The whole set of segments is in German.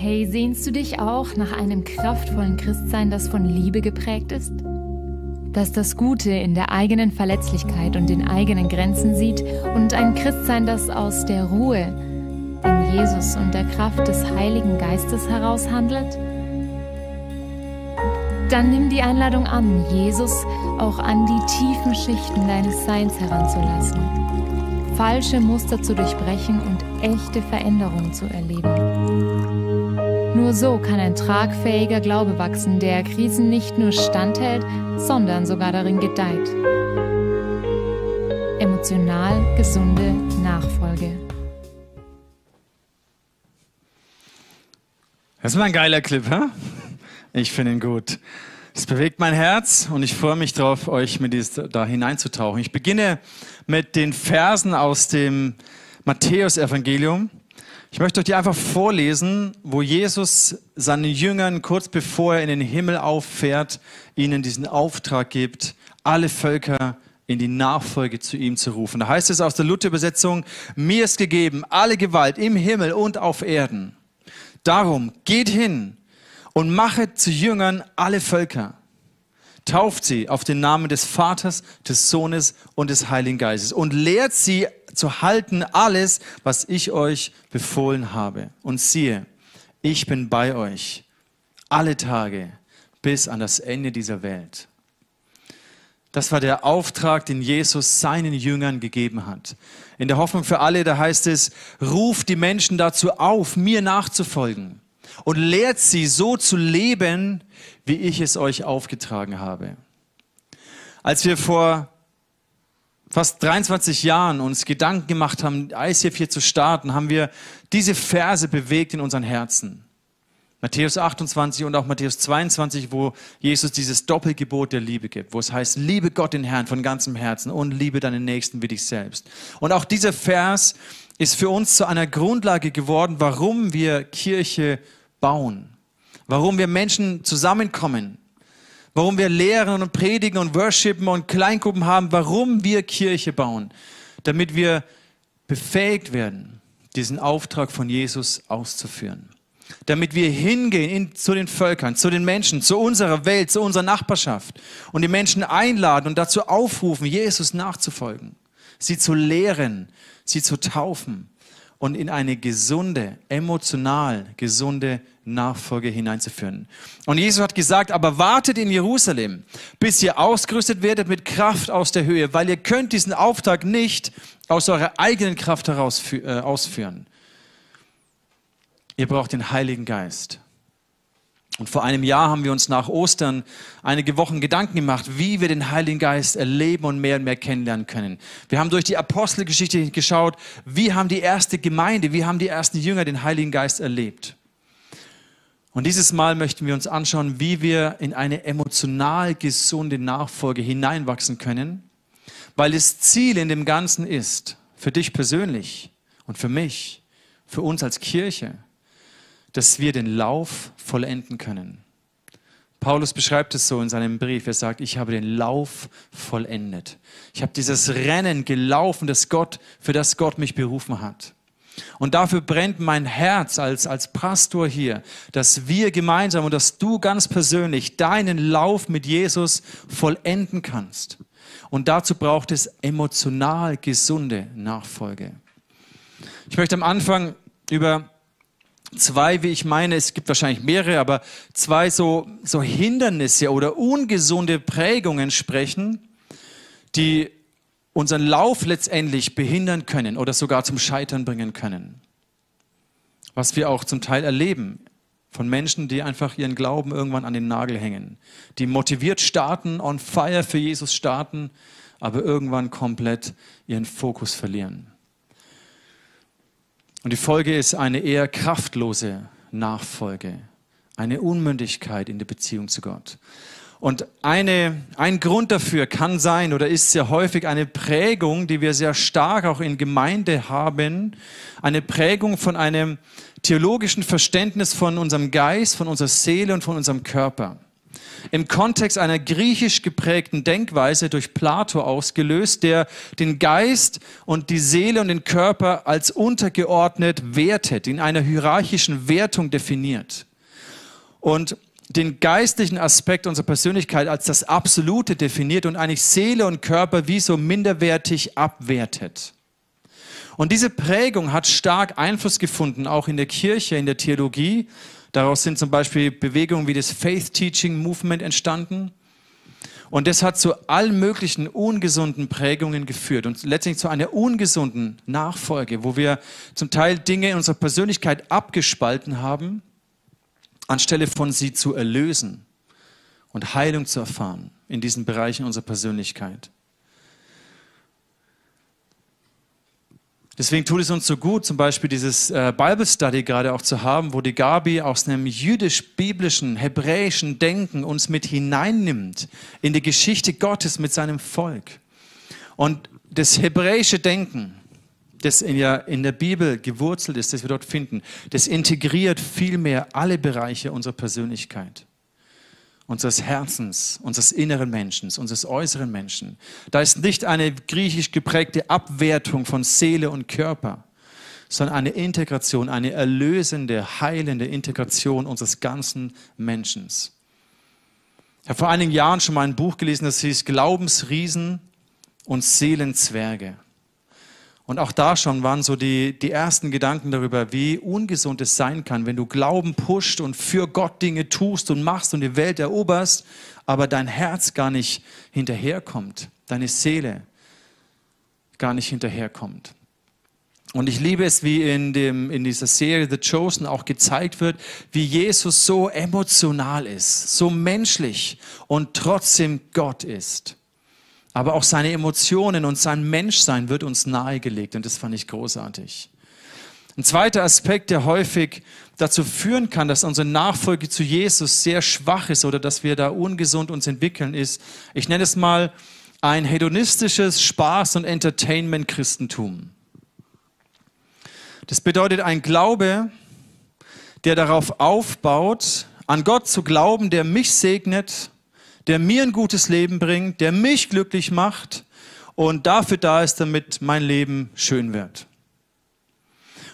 Hey, sehnst du dich auch nach einem kraftvollen Christsein, das von Liebe geprägt ist? Das das Gute in der eigenen Verletzlichkeit und den eigenen Grenzen sieht und ein Christsein, das aus der Ruhe in Jesus und der Kraft des Heiligen Geistes heraus handelt? Dann nimm die Einladung an, Jesus auch an die tiefen Schichten deines Seins heranzulassen, falsche Muster zu durchbrechen und echte Veränderungen zu erleben. Nur so kann ein tragfähiger Glaube wachsen, der Krisen nicht nur standhält, sondern sogar darin gedeiht. Emotional gesunde Nachfolge. Das mal ein geiler Clip, hä? Ich finde ihn gut. Es bewegt mein Herz und ich freue mich darauf, euch mit dies, da hineinzutauchen. Ich beginne mit den Versen aus dem Matthäusevangelium. Ich möchte euch die einfach vorlesen, wo Jesus seinen Jüngern kurz bevor er in den Himmel auffährt, ihnen diesen Auftrag gibt, alle Völker in die Nachfolge zu ihm zu rufen. Da heißt es aus der Luther-Übersetzung, mir ist gegeben alle Gewalt im Himmel und auf Erden. Darum geht hin und machet zu Jüngern alle Völker. Tauft sie auf den Namen des Vaters, des Sohnes und des Heiligen Geistes und lehrt sie zu halten alles, was ich euch befohlen habe. Und siehe, ich bin bei euch alle Tage bis an das Ende dieser Welt. Das war der Auftrag, den Jesus seinen Jüngern gegeben hat. In der Hoffnung für alle, da heißt es, ruft die Menschen dazu auf, mir nachzufolgen und lehrt sie so zu leben, wie ich es euch aufgetragen habe. Als wir vor fast 23 Jahren uns Gedanken gemacht haben, ICF hier zu starten, haben wir diese Verse bewegt in unseren Herzen. Matthäus 28 und auch Matthäus 22, wo Jesus dieses Doppelgebot der Liebe gibt, wo es heißt, liebe Gott den Herrn von ganzem Herzen und liebe deinen Nächsten wie dich selbst. Und auch dieser Vers ist für uns zu einer Grundlage geworden, warum wir Kirche bauen, warum wir Menschen zusammenkommen, warum wir lehren und predigen und worshipen und Kleingruppen haben, warum wir Kirche bauen, damit wir befähigt werden, diesen Auftrag von Jesus auszuführen. Damit wir hingehen in, zu den Völkern, zu den Menschen, zu unserer Welt, zu unserer Nachbarschaft. Und die Menschen einladen und dazu aufrufen, Jesus nachzufolgen, sie zu lehren, sie zu taufen und in eine gesunde, emotional gesunde Nachfolge hineinzuführen. Und Jesus hat gesagt, aber wartet in Jerusalem, bis ihr ausgerüstet werdet mit Kraft aus der Höhe, weil ihr könnt diesen Auftrag nicht aus eurer eigenen Kraft heraus äh, ausführen. Ihr braucht den Heiligen Geist. Und vor einem Jahr haben wir uns nach Ostern einige Wochen Gedanken gemacht, wie wir den Heiligen Geist erleben und mehr und mehr kennenlernen können. Wir haben durch die Apostelgeschichte geschaut, wie haben die erste Gemeinde, wie haben die ersten Jünger den Heiligen Geist erlebt. Und dieses Mal möchten wir uns anschauen, wie wir in eine emotional gesunde Nachfolge hineinwachsen können, weil das Ziel in dem Ganzen ist, für dich persönlich und für mich, für uns als Kirche, dass wir den Lauf vollenden können. Paulus beschreibt es so in seinem Brief. Er sagt, ich habe den Lauf vollendet. Ich habe dieses Rennen gelaufen, das Gott, für das Gott mich berufen hat. Und dafür brennt mein Herz als, als Pastor hier, dass wir gemeinsam und dass du ganz persönlich deinen Lauf mit Jesus vollenden kannst. Und dazu braucht es emotional gesunde Nachfolge. Ich möchte am Anfang über zwei, wie ich meine, es gibt wahrscheinlich mehrere, aber zwei so, so Hindernisse oder ungesunde Prägungen sprechen, die unseren Lauf letztendlich behindern können oder sogar zum Scheitern bringen können. Was wir auch zum Teil erleben von Menschen, die einfach ihren Glauben irgendwann an den Nagel hängen, die motiviert starten, on fire für Jesus starten, aber irgendwann komplett ihren Fokus verlieren. Und die Folge ist eine eher kraftlose Nachfolge, eine Unmündigkeit in der Beziehung zu Gott. Und eine, ein Grund dafür kann sein oder ist sehr häufig eine Prägung, die wir sehr stark auch in Gemeinde haben, eine Prägung von einem theologischen Verständnis von unserem Geist, von unserer Seele und von unserem Körper. Im Kontext einer griechisch geprägten Denkweise durch Plato ausgelöst, der den Geist und die Seele und den Körper als untergeordnet wertet, in einer hierarchischen Wertung definiert. Und den geistlichen Aspekt unserer Persönlichkeit als das Absolute definiert und eigentlich Seele und Körper wie so minderwertig abwertet. Und diese Prägung hat stark Einfluss gefunden, auch in der Kirche, in der Theologie. Daraus sind zum Beispiel Bewegungen wie das Faith Teaching Movement entstanden. Und das hat zu allen möglichen ungesunden Prägungen geführt und letztlich zu einer ungesunden Nachfolge, wo wir zum Teil Dinge in unserer Persönlichkeit abgespalten haben anstelle von sie zu erlösen und Heilung zu erfahren in diesen Bereichen unserer Persönlichkeit. Deswegen tut es uns so gut, zum Beispiel dieses äh, Bible Study gerade auch zu haben, wo die Gabi aus einem jüdisch-biblischen, hebräischen Denken uns mit hineinnimmt in die Geschichte Gottes mit seinem Volk. Und das hebräische Denken, das in der, in der Bibel gewurzelt ist, das wir dort finden, das integriert vielmehr alle Bereiche unserer Persönlichkeit, unseres Herzens, unseres inneren Menschen, unseres äußeren Menschen. Da ist nicht eine griechisch geprägte Abwertung von Seele und Körper, sondern eine Integration, eine erlösende, heilende Integration unseres ganzen Menschen. Ich habe vor einigen Jahren schon mal ein Buch gelesen, das hieß Glaubensriesen und Seelenzwerge. Und auch da schon waren so die, die ersten Gedanken darüber, wie ungesund es sein kann, wenn du Glauben pusht und für Gott Dinge tust und machst und die Welt eroberst, aber dein Herz gar nicht hinterherkommt, deine Seele gar nicht hinterherkommt. Und ich liebe es, wie in, dem, in dieser Serie The Chosen auch gezeigt wird, wie Jesus so emotional ist, so menschlich und trotzdem Gott ist. Aber auch seine Emotionen und sein Menschsein wird uns nahegelegt und das fand ich großartig. Ein zweiter Aspekt, der häufig dazu führen kann, dass unsere Nachfolge zu Jesus sehr schwach ist oder dass wir da ungesund uns entwickeln, ist, ich nenne es mal ein hedonistisches Spaß- und Entertainment-Christentum. Das bedeutet ein Glaube, der darauf aufbaut, an Gott zu glauben, der mich segnet der mir ein gutes Leben bringt, der mich glücklich macht und dafür da ist, damit mein Leben schön wird.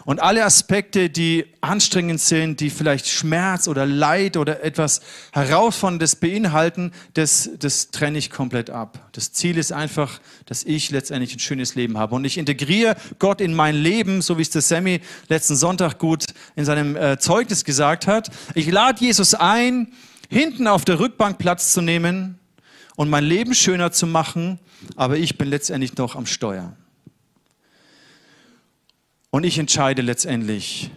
Und alle Aspekte, die anstrengend sind, die vielleicht Schmerz oder Leid oder etwas Herausforderndes beinhalten, das, das trenne ich komplett ab. Das Ziel ist einfach, dass ich letztendlich ein schönes Leben habe. Und ich integriere Gott in mein Leben, so wie es der Sammy letzten Sonntag gut in seinem äh, Zeugnis gesagt hat. Ich lade Jesus ein, hinten auf der Rückbank Platz zu nehmen und mein Leben schöner zu machen, aber ich bin letztendlich noch am Steuer. Und ich entscheide letztendlich,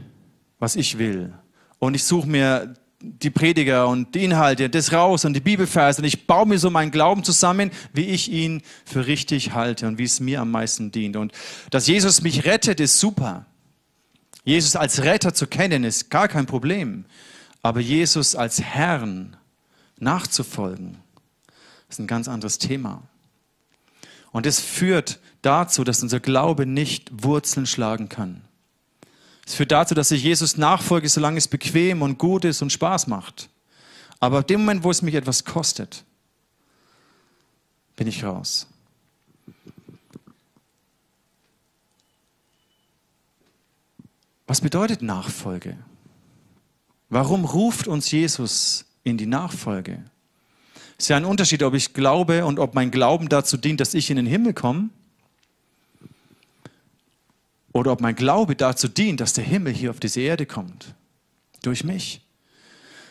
was ich will. Und ich suche mir die Prediger und die Inhalte, das raus und die Bibelverse und ich baue mir so meinen Glauben zusammen, wie ich ihn für richtig halte und wie es mir am meisten dient. Und dass Jesus mich rettet, ist super. Jesus als Retter zu kennen, ist gar kein Problem. Aber Jesus als Herrn nachzufolgen, ist ein ganz anderes Thema. Und es führt dazu, dass unser Glaube nicht Wurzeln schlagen kann. Es führt dazu, dass ich Jesus nachfolge, solange es bequem und gut ist und Spaß macht. Aber ab dem Moment, wo es mich etwas kostet, bin ich raus. Was bedeutet Nachfolge? Warum ruft uns Jesus in die Nachfolge? Ist ja ein Unterschied, ob ich glaube und ob mein Glauben dazu dient, dass ich in den Himmel komme, oder ob mein Glaube dazu dient, dass der Himmel hier auf diese Erde kommt. Durch mich.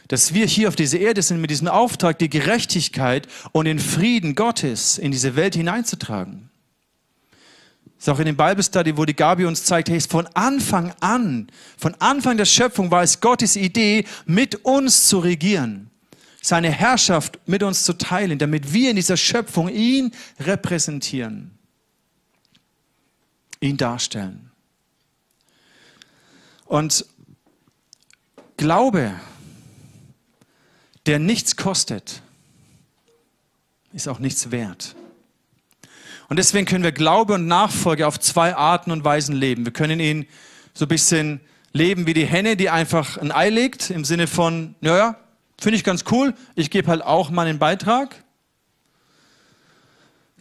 Dass wir hier auf diese Erde sind mit diesem Auftrag, die Gerechtigkeit und den Frieden Gottes in diese Welt hineinzutragen. Ist auch in dem Bible Study, wo die Gabi uns zeigt, hey, von Anfang an, von Anfang der Schöpfung war es Gottes Idee, mit uns zu regieren, seine Herrschaft mit uns zu teilen, damit wir in dieser Schöpfung ihn repräsentieren, ihn darstellen. Und Glaube, der nichts kostet, ist auch nichts wert. Und deswegen können wir Glaube und Nachfolge auf zwei Arten und Weisen leben. Wir können ihn so ein bisschen leben wie die Henne, die einfach ein Ei legt, im Sinne von, naja, Finde ich ganz cool. Ich gebe halt auch meinen Beitrag.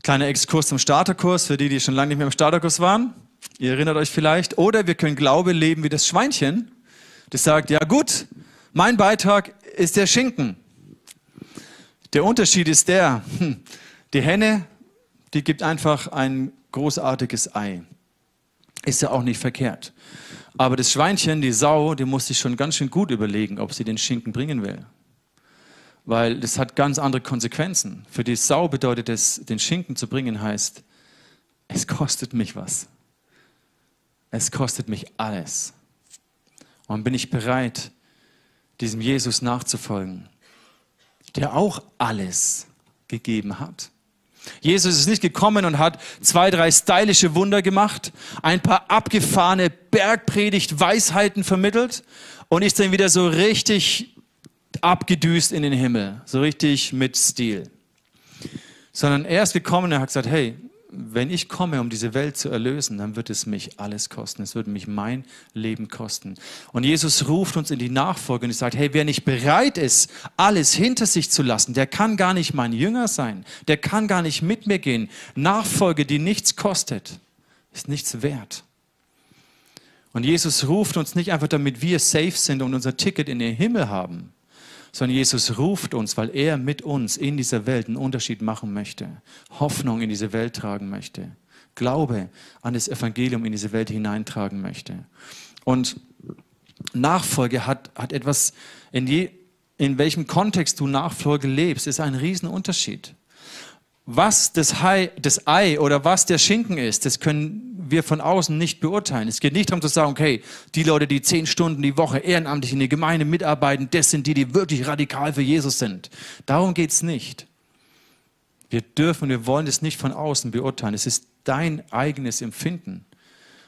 Kleiner Exkurs zum Starterkurs für die, die schon lange nicht mehr im Starterkurs waren. Ihr erinnert euch vielleicht. Oder wir können Glaube leben wie das Schweinchen, das sagt, ja gut, mein Beitrag ist der Schinken. Der Unterschied ist der, hm, die Henne, die gibt einfach ein großartiges Ei. Ist ja auch nicht verkehrt. Aber das Schweinchen, die Sau, die muss sich schon ganz schön gut überlegen, ob sie den Schinken bringen will. Weil das hat ganz andere Konsequenzen. Für die Sau bedeutet es, den Schinken zu bringen, heißt, es kostet mich was. Es kostet mich alles. Und bin ich bereit, diesem Jesus nachzufolgen, der auch alles gegeben hat. Jesus ist nicht gekommen und hat zwei, drei stylische Wunder gemacht, ein paar abgefahrene Bergpredigt-Weisheiten vermittelt und ist dann wieder so richtig abgedüst in den Himmel, so richtig mit Stil. Sondern er ist gekommen und hat gesagt, hey, wenn ich komme, um diese Welt zu erlösen, dann wird es mich alles kosten. Es wird mich mein Leben kosten. Und Jesus ruft uns in die Nachfolge und sagt, hey, wer nicht bereit ist, alles hinter sich zu lassen, der kann gar nicht mein Jünger sein. Der kann gar nicht mit mir gehen. Nachfolge, die nichts kostet, ist nichts wert. Und Jesus ruft uns nicht einfach, damit wir safe sind und unser Ticket in den Himmel haben, sondern Jesus ruft uns, weil er mit uns in dieser Welt einen Unterschied machen möchte, Hoffnung in diese Welt tragen möchte, Glaube an das Evangelium in diese Welt hineintragen möchte. Und Nachfolge hat, hat etwas, in, je, in welchem Kontext du Nachfolge lebst, ist ein Riesenunterschied. Was das, Hai, das Ei oder was der Schinken ist, das können wir von außen nicht beurteilen. Es geht nicht darum zu sagen, okay, die Leute, die zehn Stunden die Woche ehrenamtlich in der Gemeinde mitarbeiten, das sind die, die wirklich radikal für Jesus sind. Darum geht es nicht. Wir dürfen, wir wollen es nicht von außen beurteilen. Es ist dein eigenes Empfinden,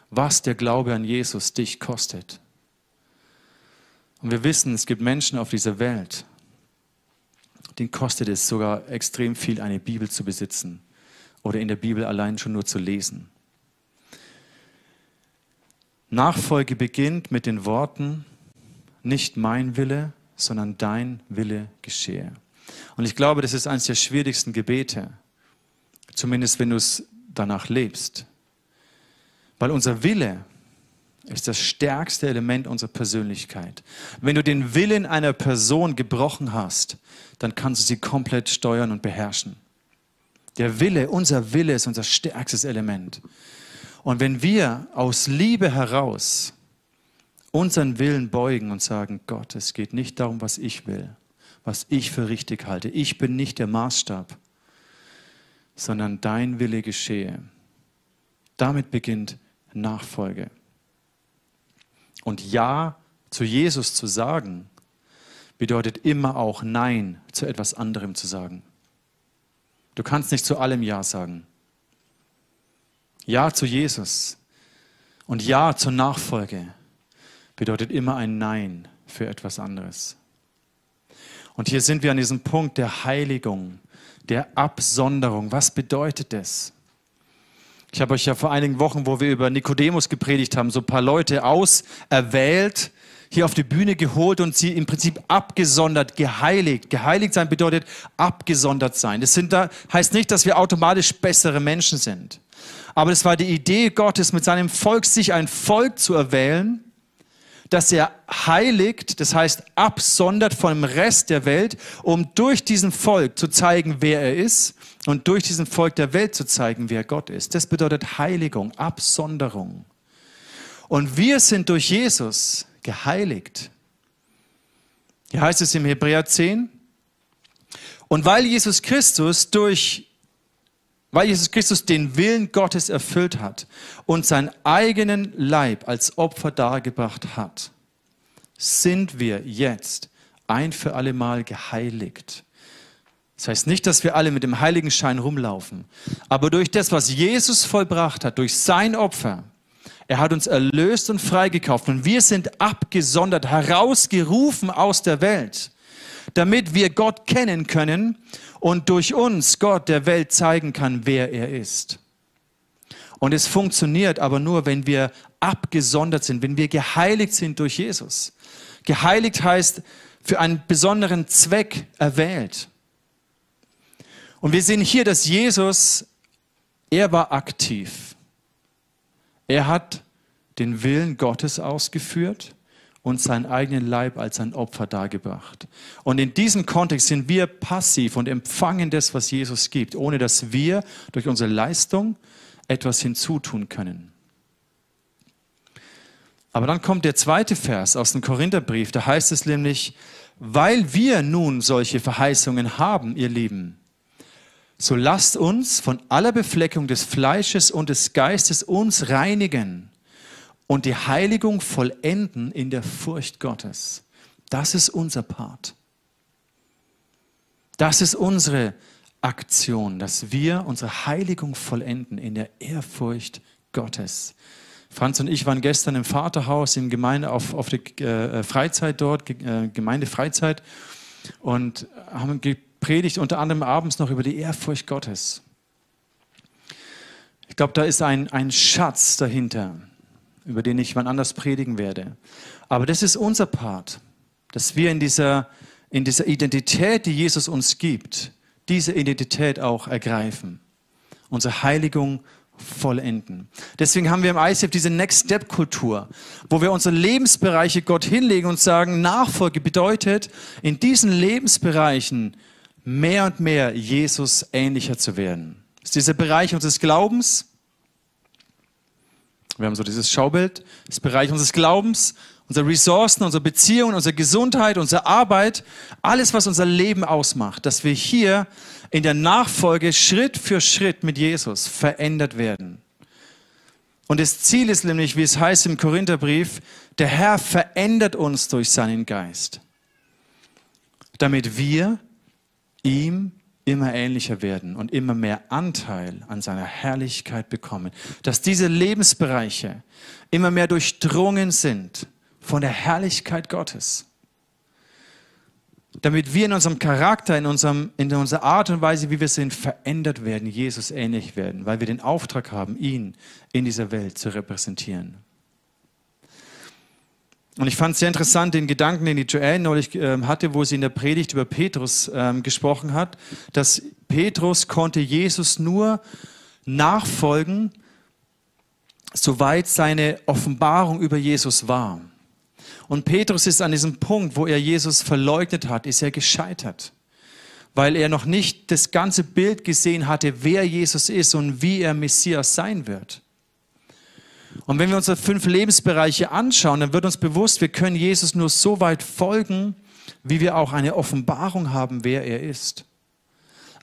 was der Glaube an Jesus dich kostet. Und wir wissen, es gibt Menschen auf dieser Welt, denen kostet es sogar extrem viel, eine Bibel zu besitzen oder in der Bibel allein schon nur zu lesen. Nachfolge beginnt mit den Worten, nicht mein Wille, sondern dein Wille geschehe. Und ich glaube, das ist eines der schwierigsten Gebete, zumindest wenn du es danach lebst. Weil unser Wille ist das stärkste Element unserer Persönlichkeit. Wenn du den Willen einer Person gebrochen hast, dann kannst du sie komplett steuern und beherrschen. Der Wille, unser Wille ist unser stärkstes Element. Und wenn wir aus Liebe heraus unseren Willen beugen und sagen, Gott, es geht nicht darum, was ich will, was ich für richtig halte. Ich bin nicht der Maßstab, sondern dein Wille geschehe. Damit beginnt Nachfolge. Und Ja zu Jesus zu sagen, bedeutet immer auch Nein zu etwas anderem zu sagen. Du kannst nicht zu allem Ja sagen. Ja zu Jesus und Ja zur Nachfolge bedeutet immer ein Nein für etwas anderes. Und hier sind wir an diesem Punkt der Heiligung, der Absonderung. Was bedeutet das? Ich habe euch ja vor einigen Wochen, wo wir über Nikodemus gepredigt haben, so ein paar Leute auserwählt, hier auf die Bühne geholt und sie im Prinzip abgesondert, geheiligt. Geheiligt sein bedeutet abgesondert sein. Das sind da, heißt nicht, dass wir automatisch bessere Menschen sind. Aber es war die Idee Gottes, mit seinem Volk sich ein Volk zu erwählen, das er heiligt, das heißt absondert von dem Rest der Welt, um durch diesen Volk zu zeigen, wer er ist und durch diesen Volk der Welt zu zeigen, wer Gott ist. Das bedeutet Heiligung, Absonderung. Und wir sind durch Jesus geheiligt. Hier heißt es im Hebräer 10, und weil Jesus Christus durch weil Jesus Christus den Willen Gottes erfüllt hat und seinen eigenen Leib als Opfer dargebracht hat, sind wir jetzt ein für alle Mal geheiligt. Das heißt nicht, dass wir alle mit dem Heiligenschein rumlaufen, aber durch das, was Jesus vollbracht hat, durch sein Opfer, er hat uns erlöst und freigekauft und wir sind abgesondert, herausgerufen aus der Welt, damit wir Gott kennen können und durch uns Gott der Welt zeigen kann, wer er ist. Und es funktioniert aber nur, wenn wir abgesondert sind, wenn wir geheiligt sind durch Jesus. Geheiligt heißt für einen besonderen Zweck erwählt. Und wir sehen hier, dass Jesus, er war aktiv. Er hat den Willen Gottes ausgeführt und seinen eigenen Leib als ein Opfer dargebracht. Und in diesem Kontext sind wir passiv und empfangen das, was Jesus gibt, ohne dass wir durch unsere Leistung etwas hinzutun können. Aber dann kommt der zweite Vers aus dem Korintherbrief, da heißt es nämlich, weil wir nun solche Verheißungen haben, ihr Lieben, so lasst uns von aller Befleckung des Fleisches und des Geistes uns reinigen und die Heiligung vollenden in der Furcht Gottes. Das ist unser Part. Das ist unsere Aktion, dass wir unsere Heiligung vollenden in der Ehrfurcht Gottes. Franz und ich waren gestern im Vaterhaus, im Gemeinde, auf, auf der äh, Freizeit dort, äh, Gemeindefreizeit, und haben gepredigt unter anderem abends noch über die Ehrfurcht Gottes. Ich glaube, da ist ein, ein Schatz dahinter, über den ich wann anders predigen werde. Aber das ist unser Part, dass wir in dieser, in dieser Identität, die Jesus uns gibt, diese Identität auch ergreifen. Unsere Heiligung vollenden. Deswegen haben wir im ICF diese Next Step Kultur, wo wir unsere Lebensbereiche Gott hinlegen und sagen, Nachfolge bedeutet, in diesen Lebensbereichen mehr und mehr Jesus ähnlicher zu werden. Das ist dieser Bereich unseres Glaubens. Wir haben so dieses Schaubild, das Bereich unseres Glaubens, unsere Ressourcen, unsere Beziehungen, unsere Gesundheit, unsere Arbeit, alles, was unser Leben ausmacht, dass wir hier in der Nachfolge Schritt für Schritt mit Jesus verändert werden. Und das Ziel ist nämlich, wie es heißt im Korintherbrief, der Herr verändert uns durch seinen Geist, damit wir ihm immer ähnlicher werden und immer mehr Anteil an seiner Herrlichkeit bekommen. Dass diese Lebensbereiche immer mehr durchdrungen sind von der Herrlichkeit Gottes damit wir in unserem Charakter, in, unserem, in unserer Art und Weise, wie wir sind, verändert werden, Jesus ähnlich werden, weil wir den Auftrag haben, ihn in dieser Welt zu repräsentieren. Und ich fand es sehr interessant, den Gedanken, den die Joanne neulich äh, hatte, wo sie in der Predigt über Petrus ähm, gesprochen hat, dass Petrus konnte Jesus nur nachfolgen, soweit seine Offenbarung über Jesus war. Und Petrus ist an diesem Punkt, wo er Jesus verleugnet hat, ist er gescheitert, weil er noch nicht das ganze Bild gesehen hatte, wer Jesus ist und wie er Messias sein wird. Und wenn wir unsere fünf Lebensbereiche anschauen, dann wird uns bewusst, wir können Jesus nur so weit folgen, wie wir auch eine Offenbarung haben, wer er ist.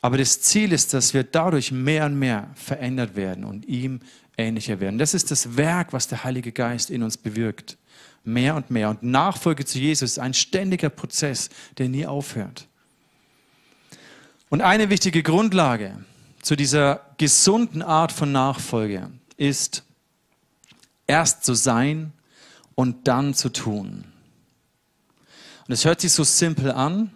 Aber das Ziel ist, dass wir dadurch mehr und mehr verändert werden und ihm ähnlicher werden. Das ist das Werk, was der Heilige Geist in uns bewirkt mehr und mehr. Und Nachfolge zu Jesus ist ein ständiger Prozess, der nie aufhört. Und eine wichtige Grundlage zu dieser gesunden Art von Nachfolge ist, erst zu sein und dann zu tun. Und es hört sich so simpel an,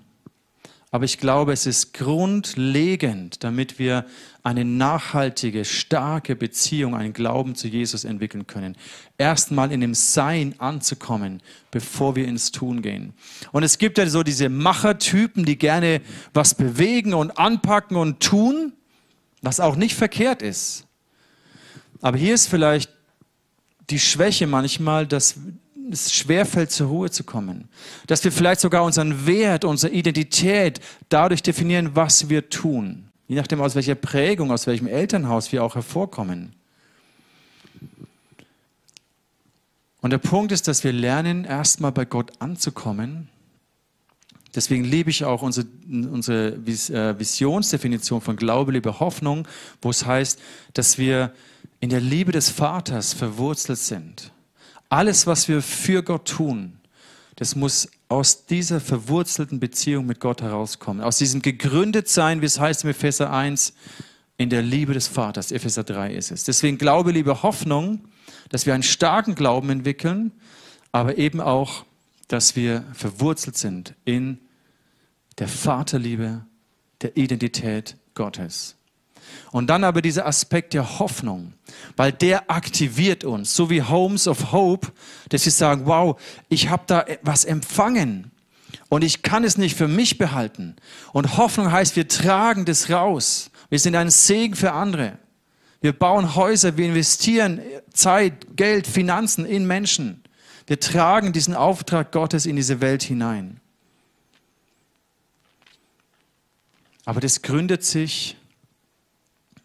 aber ich glaube, es ist grundlegend, damit wir eine nachhaltige, starke Beziehung, einen Glauben zu Jesus entwickeln können. Erstmal in dem Sein anzukommen, bevor wir ins Tun gehen. Und es gibt ja so diese Machertypen, die gerne was bewegen und anpacken und tun, was auch nicht verkehrt ist. Aber hier ist vielleicht die Schwäche manchmal, dass es schwerfällt, zur Ruhe zu kommen. Dass wir vielleicht sogar unseren Wert, unsere Identität dadurch definieren, was wir tun. Je nachdem, aus welcher Prägung, aus welchem Elternhaus wir auch hervorkommen. Und der Punkt ist, dass wir lernen, erstmal bei Gott anzukommen. Deswegen liebe ich auch unsere, unsere äh, Visionsdefinition von Glaube, Liebe, Hoffnung, wo es heißt, dass wir in der Liebe des Vaters verwurzelt sind. Alles, was wir für Gott tun, das muss aus dieser verwurzelten Beziehung mit Gott herauskommen. Aus diesem gegründet sein, wie es heißt im Epheser 1, in der Liebe des Vaters. Epheser 3 ist es. Deswegen Glaube, Liebe, Hoffnung, dass wir einen starken Glauben entwickeln, aber eben auch, dass wir verwurzelt sind in der Vaterliebe, der Identität Gottes. Und dann aber dieser Aspekt der Hoffnung, weil der aktiviert uns, so wie Homes of Hope, dass wir sagen, wow, ich habe da was empfangen. Und ich kann es nicht für mich behalten. Und Hoffnung heißt, wir tragen das raus. Wir sind ein Segen für andere. Wir bauen Häuser, wir investieren Zeit, Geld, Finanzen in Menschen. Wir tragen diesen Auftrag Gottes in diese Welt hinein. Aber das gründet sich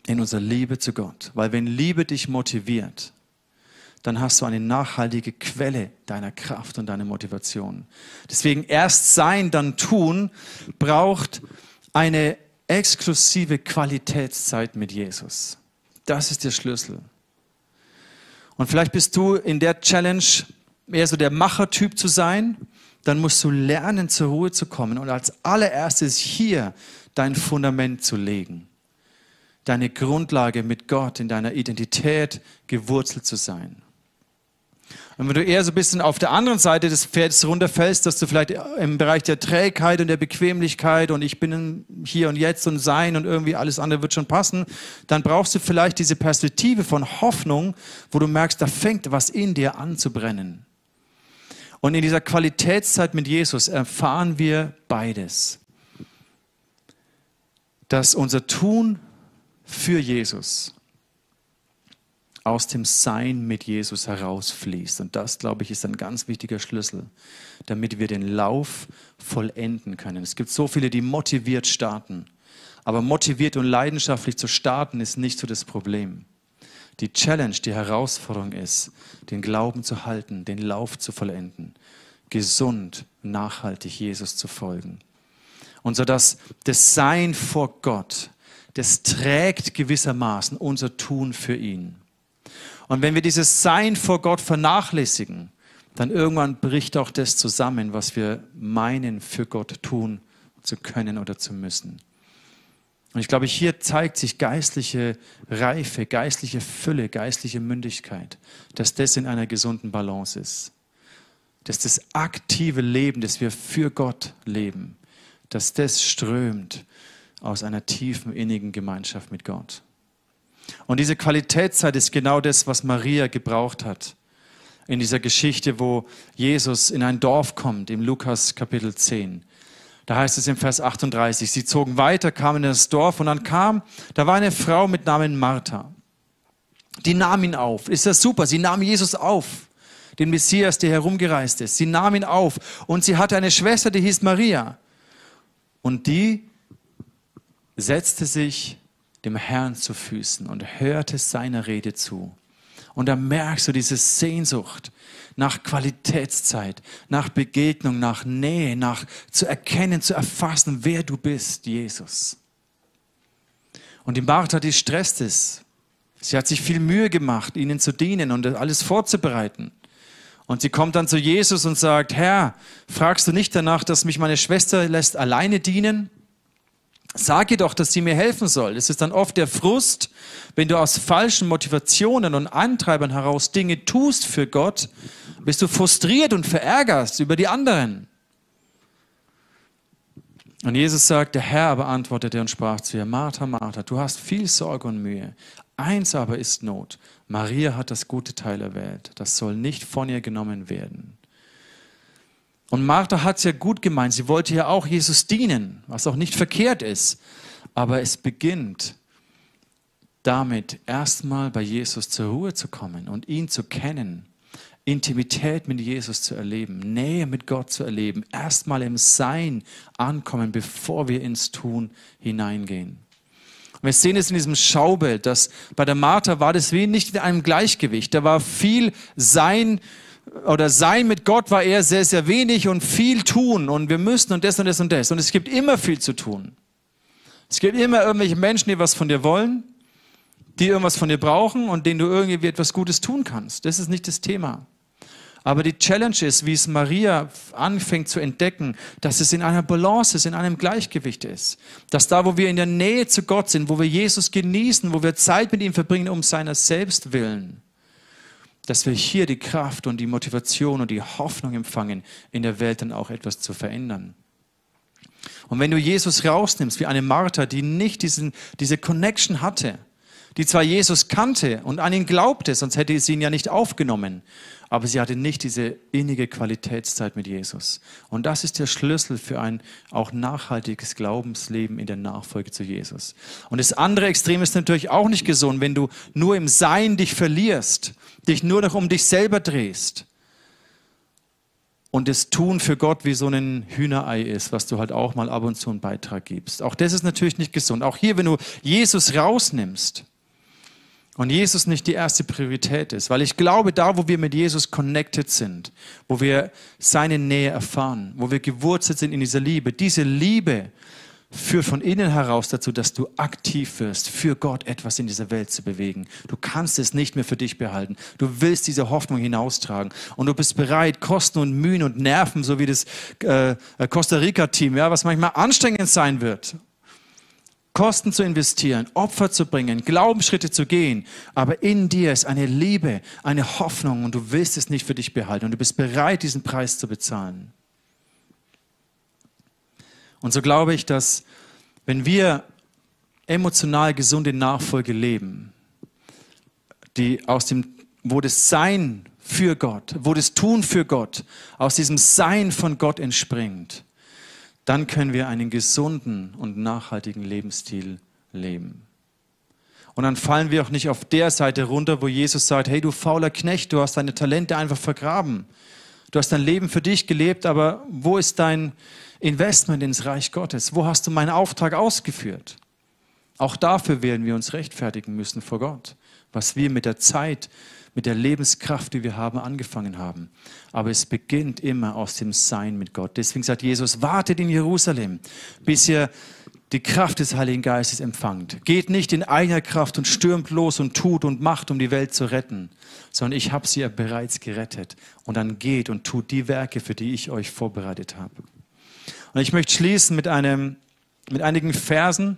in unserer Liebe zu Gott. Weil wenn Liebe dich motiviert, dann hast du eine nachhaltige Quelle deiner Kraft und deiner Motivation. Deswegen erst sein, dann tun braucht eine exklusive Qualitätszeit mit Jesus. Das ist der Schlüssel. Und vielleicht bist du in der Challenge eher so der Machertyp zu sein. Dann musst du lernen, zur Ruhe zu kommen und als allererstes hier dein Fundament zu legen. Deine Grundlage mit Gott in deiner Identität gewurzelt zu sein. Und wenn du eher so ein bisschen auf der anderen Seite des Pferdes runterfällst, dass du vielleicht im Bereich der Trägheit und der Bequemlichkeit und ich bin hier und jetzt und sein und irgendwie alles andere wird schon passen, dann brauchst du vielleicht diese Perspektive von Hoffnung, wo du merkst, da fängt was in dir an zu brennen. Und in dieser Qualitätszeit mit Jesus erfahren wir beides. Dass unser Tun für Jesus aus dem Sein mit Jesus herausfließt. Und das, glaube ich, ist ein ganz wichtiger Schlüssel, damit wir den Lauf vollenden können. Es gibt so viele, die motiviert starten. Aber motiviert und leidenschaftlich zu starten, ist nicht so das Problem. Die Challenge, die Herausforderung ist, den Glauben zu halten, den Lauf zu vollenden, gesund, nachhaltig Jesus zu folgen. Und so dass das Sein vor Gott, das trägt gewissermaßen unser Tun für ihn. Und wenn wir dieses Sein vor Gott vernachlässigen, dann irgendwann bricht auch das zusammen, was wir meinen, für Gott tun zu können oder zu müssen. Und ich glaube, hier zeigt sich geistliche Reife, geistliche Fülle, geistliche Mündigkeit, dass das in einer gesunden Balance ist. Dass das aktive Leben, das wir für Gott leben, dass das strömt aus einer tiefen, innigen Gemeinschaft mit Gott. Und diese Qualitätszeit ist genau das, was Maria gebraucht hat. In dieser Geschichte, wo Jesus in ein Dorf kommt, im Lukas Kapitel 10. Da heißt es im Vers 38, sie zogen weiter, kamen in das Dorf und dann kam, da war eine Frau mit Namen Martha. Die nahm ihn auf. Ist das super? Sie nahm Jesus auf, den Messias, der herumgereist ist. Sie nahm ihn auf und sie hatte eine Schwester, die hieß Maria. Und die setzte sich dem Herrn zu Füßen und hörte seiner Rede zu. Und da merkst du diese Sehnsucht nach Qualitätszeit, nach Begegnung, nach Nähe, nach zu erkennen, zu erfassen, wer du bist, Jesus. Und die Martha, die stresst es. Sie hat sich viel Mühe gemacht, ihnen zu dienen und alles vorzubereiten. Und sie kommt dann zu Jesus und sagt, Herr, fragst du nicht danach, dass mich meine Schwester lässt alleine dienen? Sage doch, dass sie mir helfen soll. Es ist dann oft der Frust, wenn du aus falschen Motivationen und Antreibern heraus Dinge tust für Gott, bist du frustriert und verärgerst über die anderen. Und Jesus sagt, der Herr aber antwortete und sprach zu ihr, Martha, Martha, du hast viel Sorge und Mühe. Eins aber ist Not. Maria hat das gute Teil erwählt. Das soll nicht von ihr genommen werden. Und Martha hat es ja gut gemeint. Sie wollte ja auch Jesus dienen, was auch nicht verkehrt ist. Aber es beginnt damit, erstmal bei Jesus zur Ruhe zu kommen und ihn zu kennen. Intimität mit Jesus zu erleben, Nähe mit Gott zu erleben, erstmal im Sein ankommen, bevor wir ins Tun hineingehen. wir sehen es in diesem Schaubild, dass bei der Martha war das wie nicht in einem Gleichgewicht. Da war viel Sein oder sein mit Gott war eher sehr, sehr wenig und viel tun und wir müssen und das und das und das. Und es gibt immer viel zu tun. Es gibt immer irgendwelche Menschen, die was von dir wollen, die irgendwas von dir brauchen und denen du irgendwie etwas Gutes tun kannst. Das ist nicht das Thema. Aber die Challenge ist, wie es Maria anfängt zu entdecken, dass es in einer Balance ist, in einem Gleichgewicht ist. Dass da, wo wir in der Nähe zu Gott sind, wo wir Jesus genießen, wo wir Zeit mit ihm verbringen, um seiner selbst willen, dass wir hier die Kraft und die Motivation und die Hoffnung empfangen, in der Welt dann auch etwas zu verändern. Und wenn du Jesus rausnimmst, wie eine Martha, die nicht diesen, diese Connection hatte, die zwar Jesus kannte und an ihn glaubte, sonst hätte sie ihn ja nicht aufgenommen, aber sie hatte nicht diese innige Qualitätszeit mit Jesus. Und das ist der Schlüssel für ein auch nachhaltiges Glaubensleben in der Nachfolge zu Jesus. Und das andere Extrem ist natürlich auch nicht gesund, wenn du nur im Sein dich verlierst, dich nur noch um dich selber drehst und das Tun für Gott wie so ein Hühnerei ist, was du halt auch mal ab und zu einen Beitrag gibst. Auch das ist natürlich nicht gesund. Auch hier, wenn du Jesus rausnimmst und Jesus nicht die erste Priorität ist, weil ich glaube, da, wo wir mit Jesus connected sind, wo wir seine Nähe erfahren, wo wir gewurzelt sind in dieser Liebe, diese Liebe führt von innen heraus dazu, dass du aktiv wirst, für Gott etwas in dieser Welt zu bewegen. Du kannst es nicht mehr für dich behalten. Du willst diese Hoffnung hinaustragen. Und du bist bereit, Kosten und Mühen und Nerven, so wie das äh, Costa Rica-Team, ja, was manchmal anstrengend sein wird, Kosten zu investieren, Opfer zu bringen, Glaubensschritte zu gehen. Aber in dir ist eine Liebe, eine Hoffnung und du willst es nicht für dich behalten und du bist bereit, diesen Preis zu bezahlen. Und so glaube ich, dass wenn wir emotional gesunde Nachfolge leben, die aus dem, wo das Sein für Gott, wo das Tun für Gott aus diesem Sein von Gott entspringt, dann können wir einen gesunden und nachhaltigen Lebensstil leben. Und dann fallen wir auch nicht auf der Seite runter, wo Jesus sagt, hey du fauler Knecht, du hast deine Talente einfach vergraben. Du hast dein Leben für dich gelebt, aber wo ist dein, Investment ins Reich Gottes. Wo hast du meinen Auftrag ausgeführt? Auch dafür werden wir uns rechtfertigen müssen vor Gott, was wir mit der Zeit, mit der Lebenskraft, die wir haben, angefangen haben. Aber es beginnt immer aus dem Sein mit Gott. Deswegen sagt Jesus, wartet in Jerusalem, bis ihr die Kraft des Heiligen Geistes empfangt. Geht nicht in eigener Kraft und stürmt los und tut und macht, um die Welt zu retten, sondern ich habe sie ja bereits gerettet. Und dann geht und tut die Werke, für die ich euch vorbereitet habe. Und ich möchte schließen mit, einem, mit einigen Versen,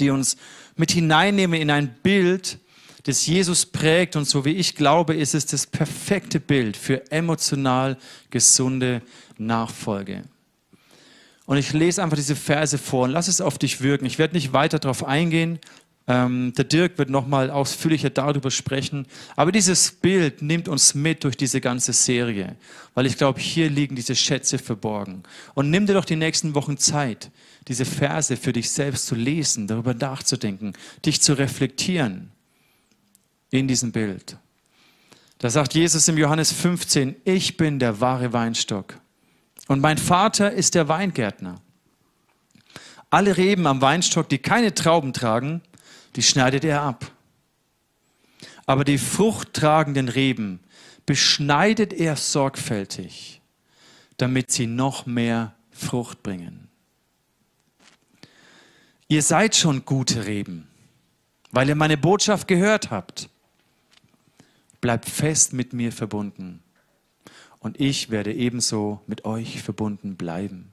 die uns mit hineinnehmen in ein Bild, das Jesus prägt. Und so wie ich glaube, ist es das perfekte Bild für emotional gesunde Nachfolge. Und ich lese einfach diese Verse vor und lass es auf dich wirken. Ich werde nicht weiter darauf eingehen. Ähm, der Dirk wird nochmal ausführlicher darüber sprechen. Aber dieses Bild nimmt uns mit durch diese ganze Serie, weil ich glaube, hier liegen diese Schätze verborgen. Und nimm dir doch die nächsten Wochen Zeit, diese Verse für dich selbst zu lesen, darüber nachzudenken, dich zu reflektieren in diesem Bild. Da sagt Jesus im Johannes 15, ich bin der wahre Weinstock und mein Vater ist der Weingärtner. Alle Reben am Weinstock, die keine Trauben tragen, die schneidet er ab. Aber die fruchttragenden Reben beschneidet er sorgfältig, damit sie noch mehr Frucht bringen. Ihr seid schon gute Reben, weil ihr meine Botschaft gehört habt. Bleibt fest mit mir verbunden und ich werde ebenso mit euch verbunden bleiben.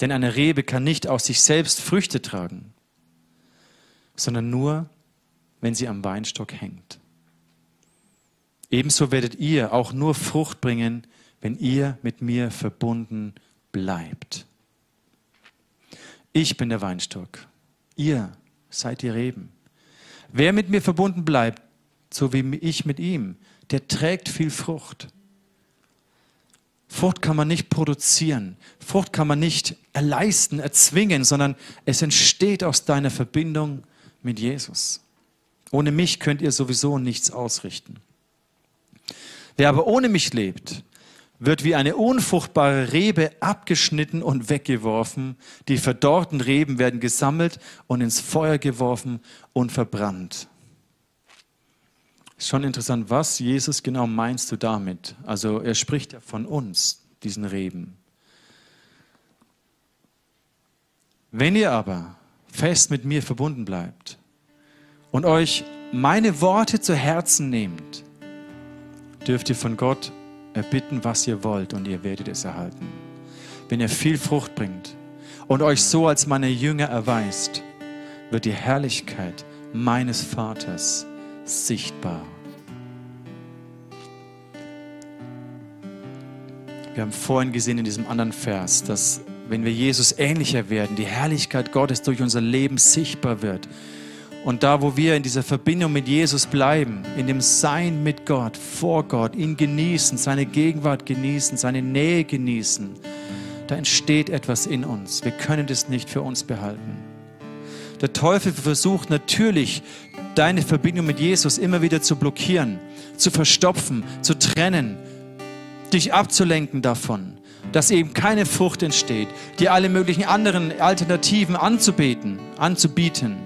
Denn eine Rebe kann nicht aus sich selbst Früchte tragen sondern nur, wenn sie am Weinstock hängt. Ebenso werdet ihr auch nur Frucht bringen, wenn ihr mit mir verbunden bleibt. Ich bin der Weinstock, ihr seid die Reben. Wer mit mir verbunden bleibt, so wie ich mit ihm, der trägt viel Frucht. Frucht kann man nicht produzieren, Frucht kann man nicht erleisten, erzwingen, sondern es entsteht aus deiner Verbindung mit Jesus. Ohne mich könnt ihr sowieso nichts ausrichten. Wer aber ohne mich lebt, wird wie eine unfruchtbare Rebe abgeschnitten und weggeworfen. Die verdorrten Reben werden gesammelt und ins Feuer geworfen und verbrannt. Schon interessant, was Jesus genau meinst du damit? Also er spricht ja von uns, diesen Reben. Wenn ihr aber fest mit mir verbunden bleibt und euch meine Worte zu Herzen nehmt, dürft ihr von Gott erbitten, was ihr wollt und ihr werdet es erhalten. Wenn ihr viel Frucht bringt und euch so als meine Jünger erweist, wird die Herrlichkeit meines Vaters sichtbar. Wir haben vorhin gesehen in diesem anderen Vers, dass wenn wir Jesus ähnlicher werden, die Herrlichkeit Gottes durch unser Leben sichtbar wird Und da, wo wir in dieser Verbindung mit Jesus bleiben, in dem Sein mit Gott, vor Gott, ihn genießen, seine Gegenwart genießen, seine Nähe genießen, da entsteht etwas in uns. Wir können das nicht für uns behalten. Der Teufel versucht natürlich, deine Verbindung mit Jesus immer wieder zu blockieren, zu verstopfen, zu trennen, dich abzulenken davon, dass eben keine Frucht entsteht, dir alle möglichen anderen Alternativen anzubeten, anzubieten.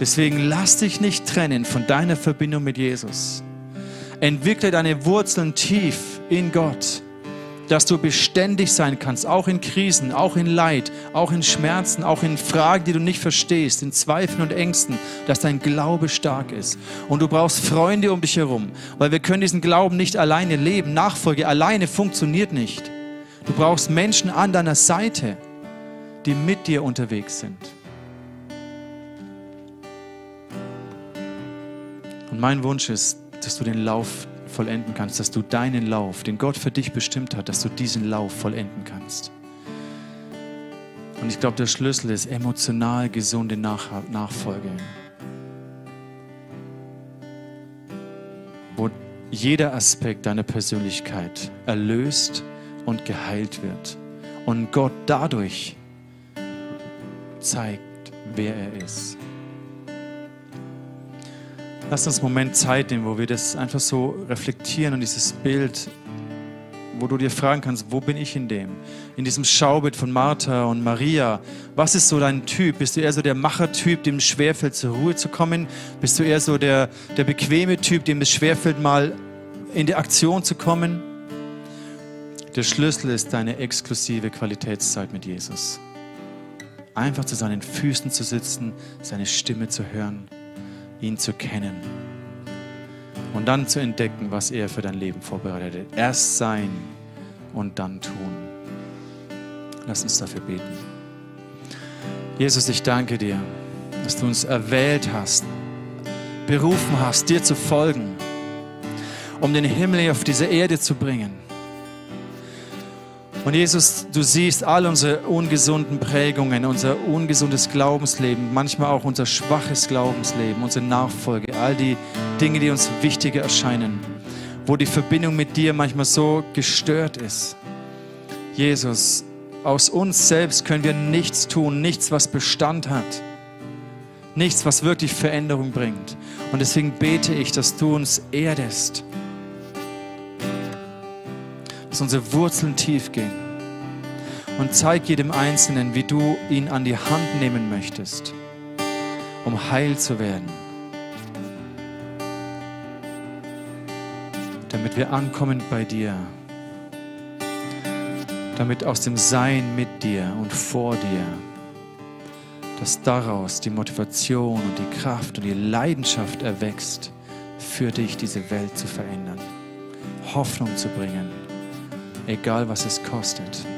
Deswegen lass dich nicht trennen von deiner Verbindung mit Jesus. Entwickle deine Wurzeln tief in Gott dass du beständig sein kannst, auch in Krisen, auch in Leid, auch in Schmerzen, auch in Fragen, die du nicht verstehst, in Zweifeln und Ängsten, dass dein Glaube stark ist. Und du brauchst Freunde um dich herum, weil wir können diesen Glauben nicht alleine leben. Nachfolge alleine funktioniert nicht. Du brauchst Menschen an deiner Seite, die mit dir unterwegs sind. Und mein Wunsch ist, dass du den Lauf vollenden kannst, dass du deinen Lauf, den Gott für dich bestimmt hat, dass du diesen Lauf vollenden kannst. Und ich glaube, der Schlüssel ist emotional gesunde Nach Nachfolge. Wo jeder Aspekt deiner Persönlichkeit erlöst und geheilt wird. Und Gott dadurch zeigt, wer er ist. Lass uns einen Moment Zeit nehmen, wo wir das einfach so reflektieren und dieses Bild, wo du dir fragen kannst, wo bin ich in dem? In diesem Schaubild von Martha und Maria. Was ist so dein Typ? Bist du eher so der Machertyp, dem es schwerfällt, zur Ruhe zu kommen? Bist du eher so der, der bequeme Typ, dem es schwerfällt, mal in die Aktion zu kommen? Der Schlüssel ist deine exklusive Qualitätszeit mit Jesus. Einfach zu seinen Füßen zu sitzen, seine Stimme zu hören ihn zu kennen und dann zu entdecken, was er für dein Leben vorbereitet. Erst sein und dann tun. Lass uns dafür beten. Jesus, ich danke dir, dass du uns erwählt hast, berufen hast, dir zu folgen, um den Himmel auf diese Erde zu bringen und Jesus, du siehst all unsere ungesunden Prägungen, unser ungesundes Glaubensleben, manchmal auch unser schwaches Glaubensleben, unsere Nachfolge, all die Dinge, die uns wichtiger erscheinen, wo die Verbindung mit dir manchmal so gestört ist. Jesus, aus uns selbst können wir nichts tun, nichts, was Bestand hat, nichts, was wirklich Veränderung bringt. Und deswegen bete ich, dass du uns erdest dass unsere Wurzeln tief gehen. Und zeig jedem Einzelnen, wie du ihn an die Hand nehmen möchtest, um heil zu werden. Damit wir ankommen bei dir. Damit aus dem Sein mit dir und vor dir, dass daraus die Motivation und die Kraft und die Leidenschaft erwächst, für dich diese Welt zu verändern, Hoffnung zu bringen egal was es kostet.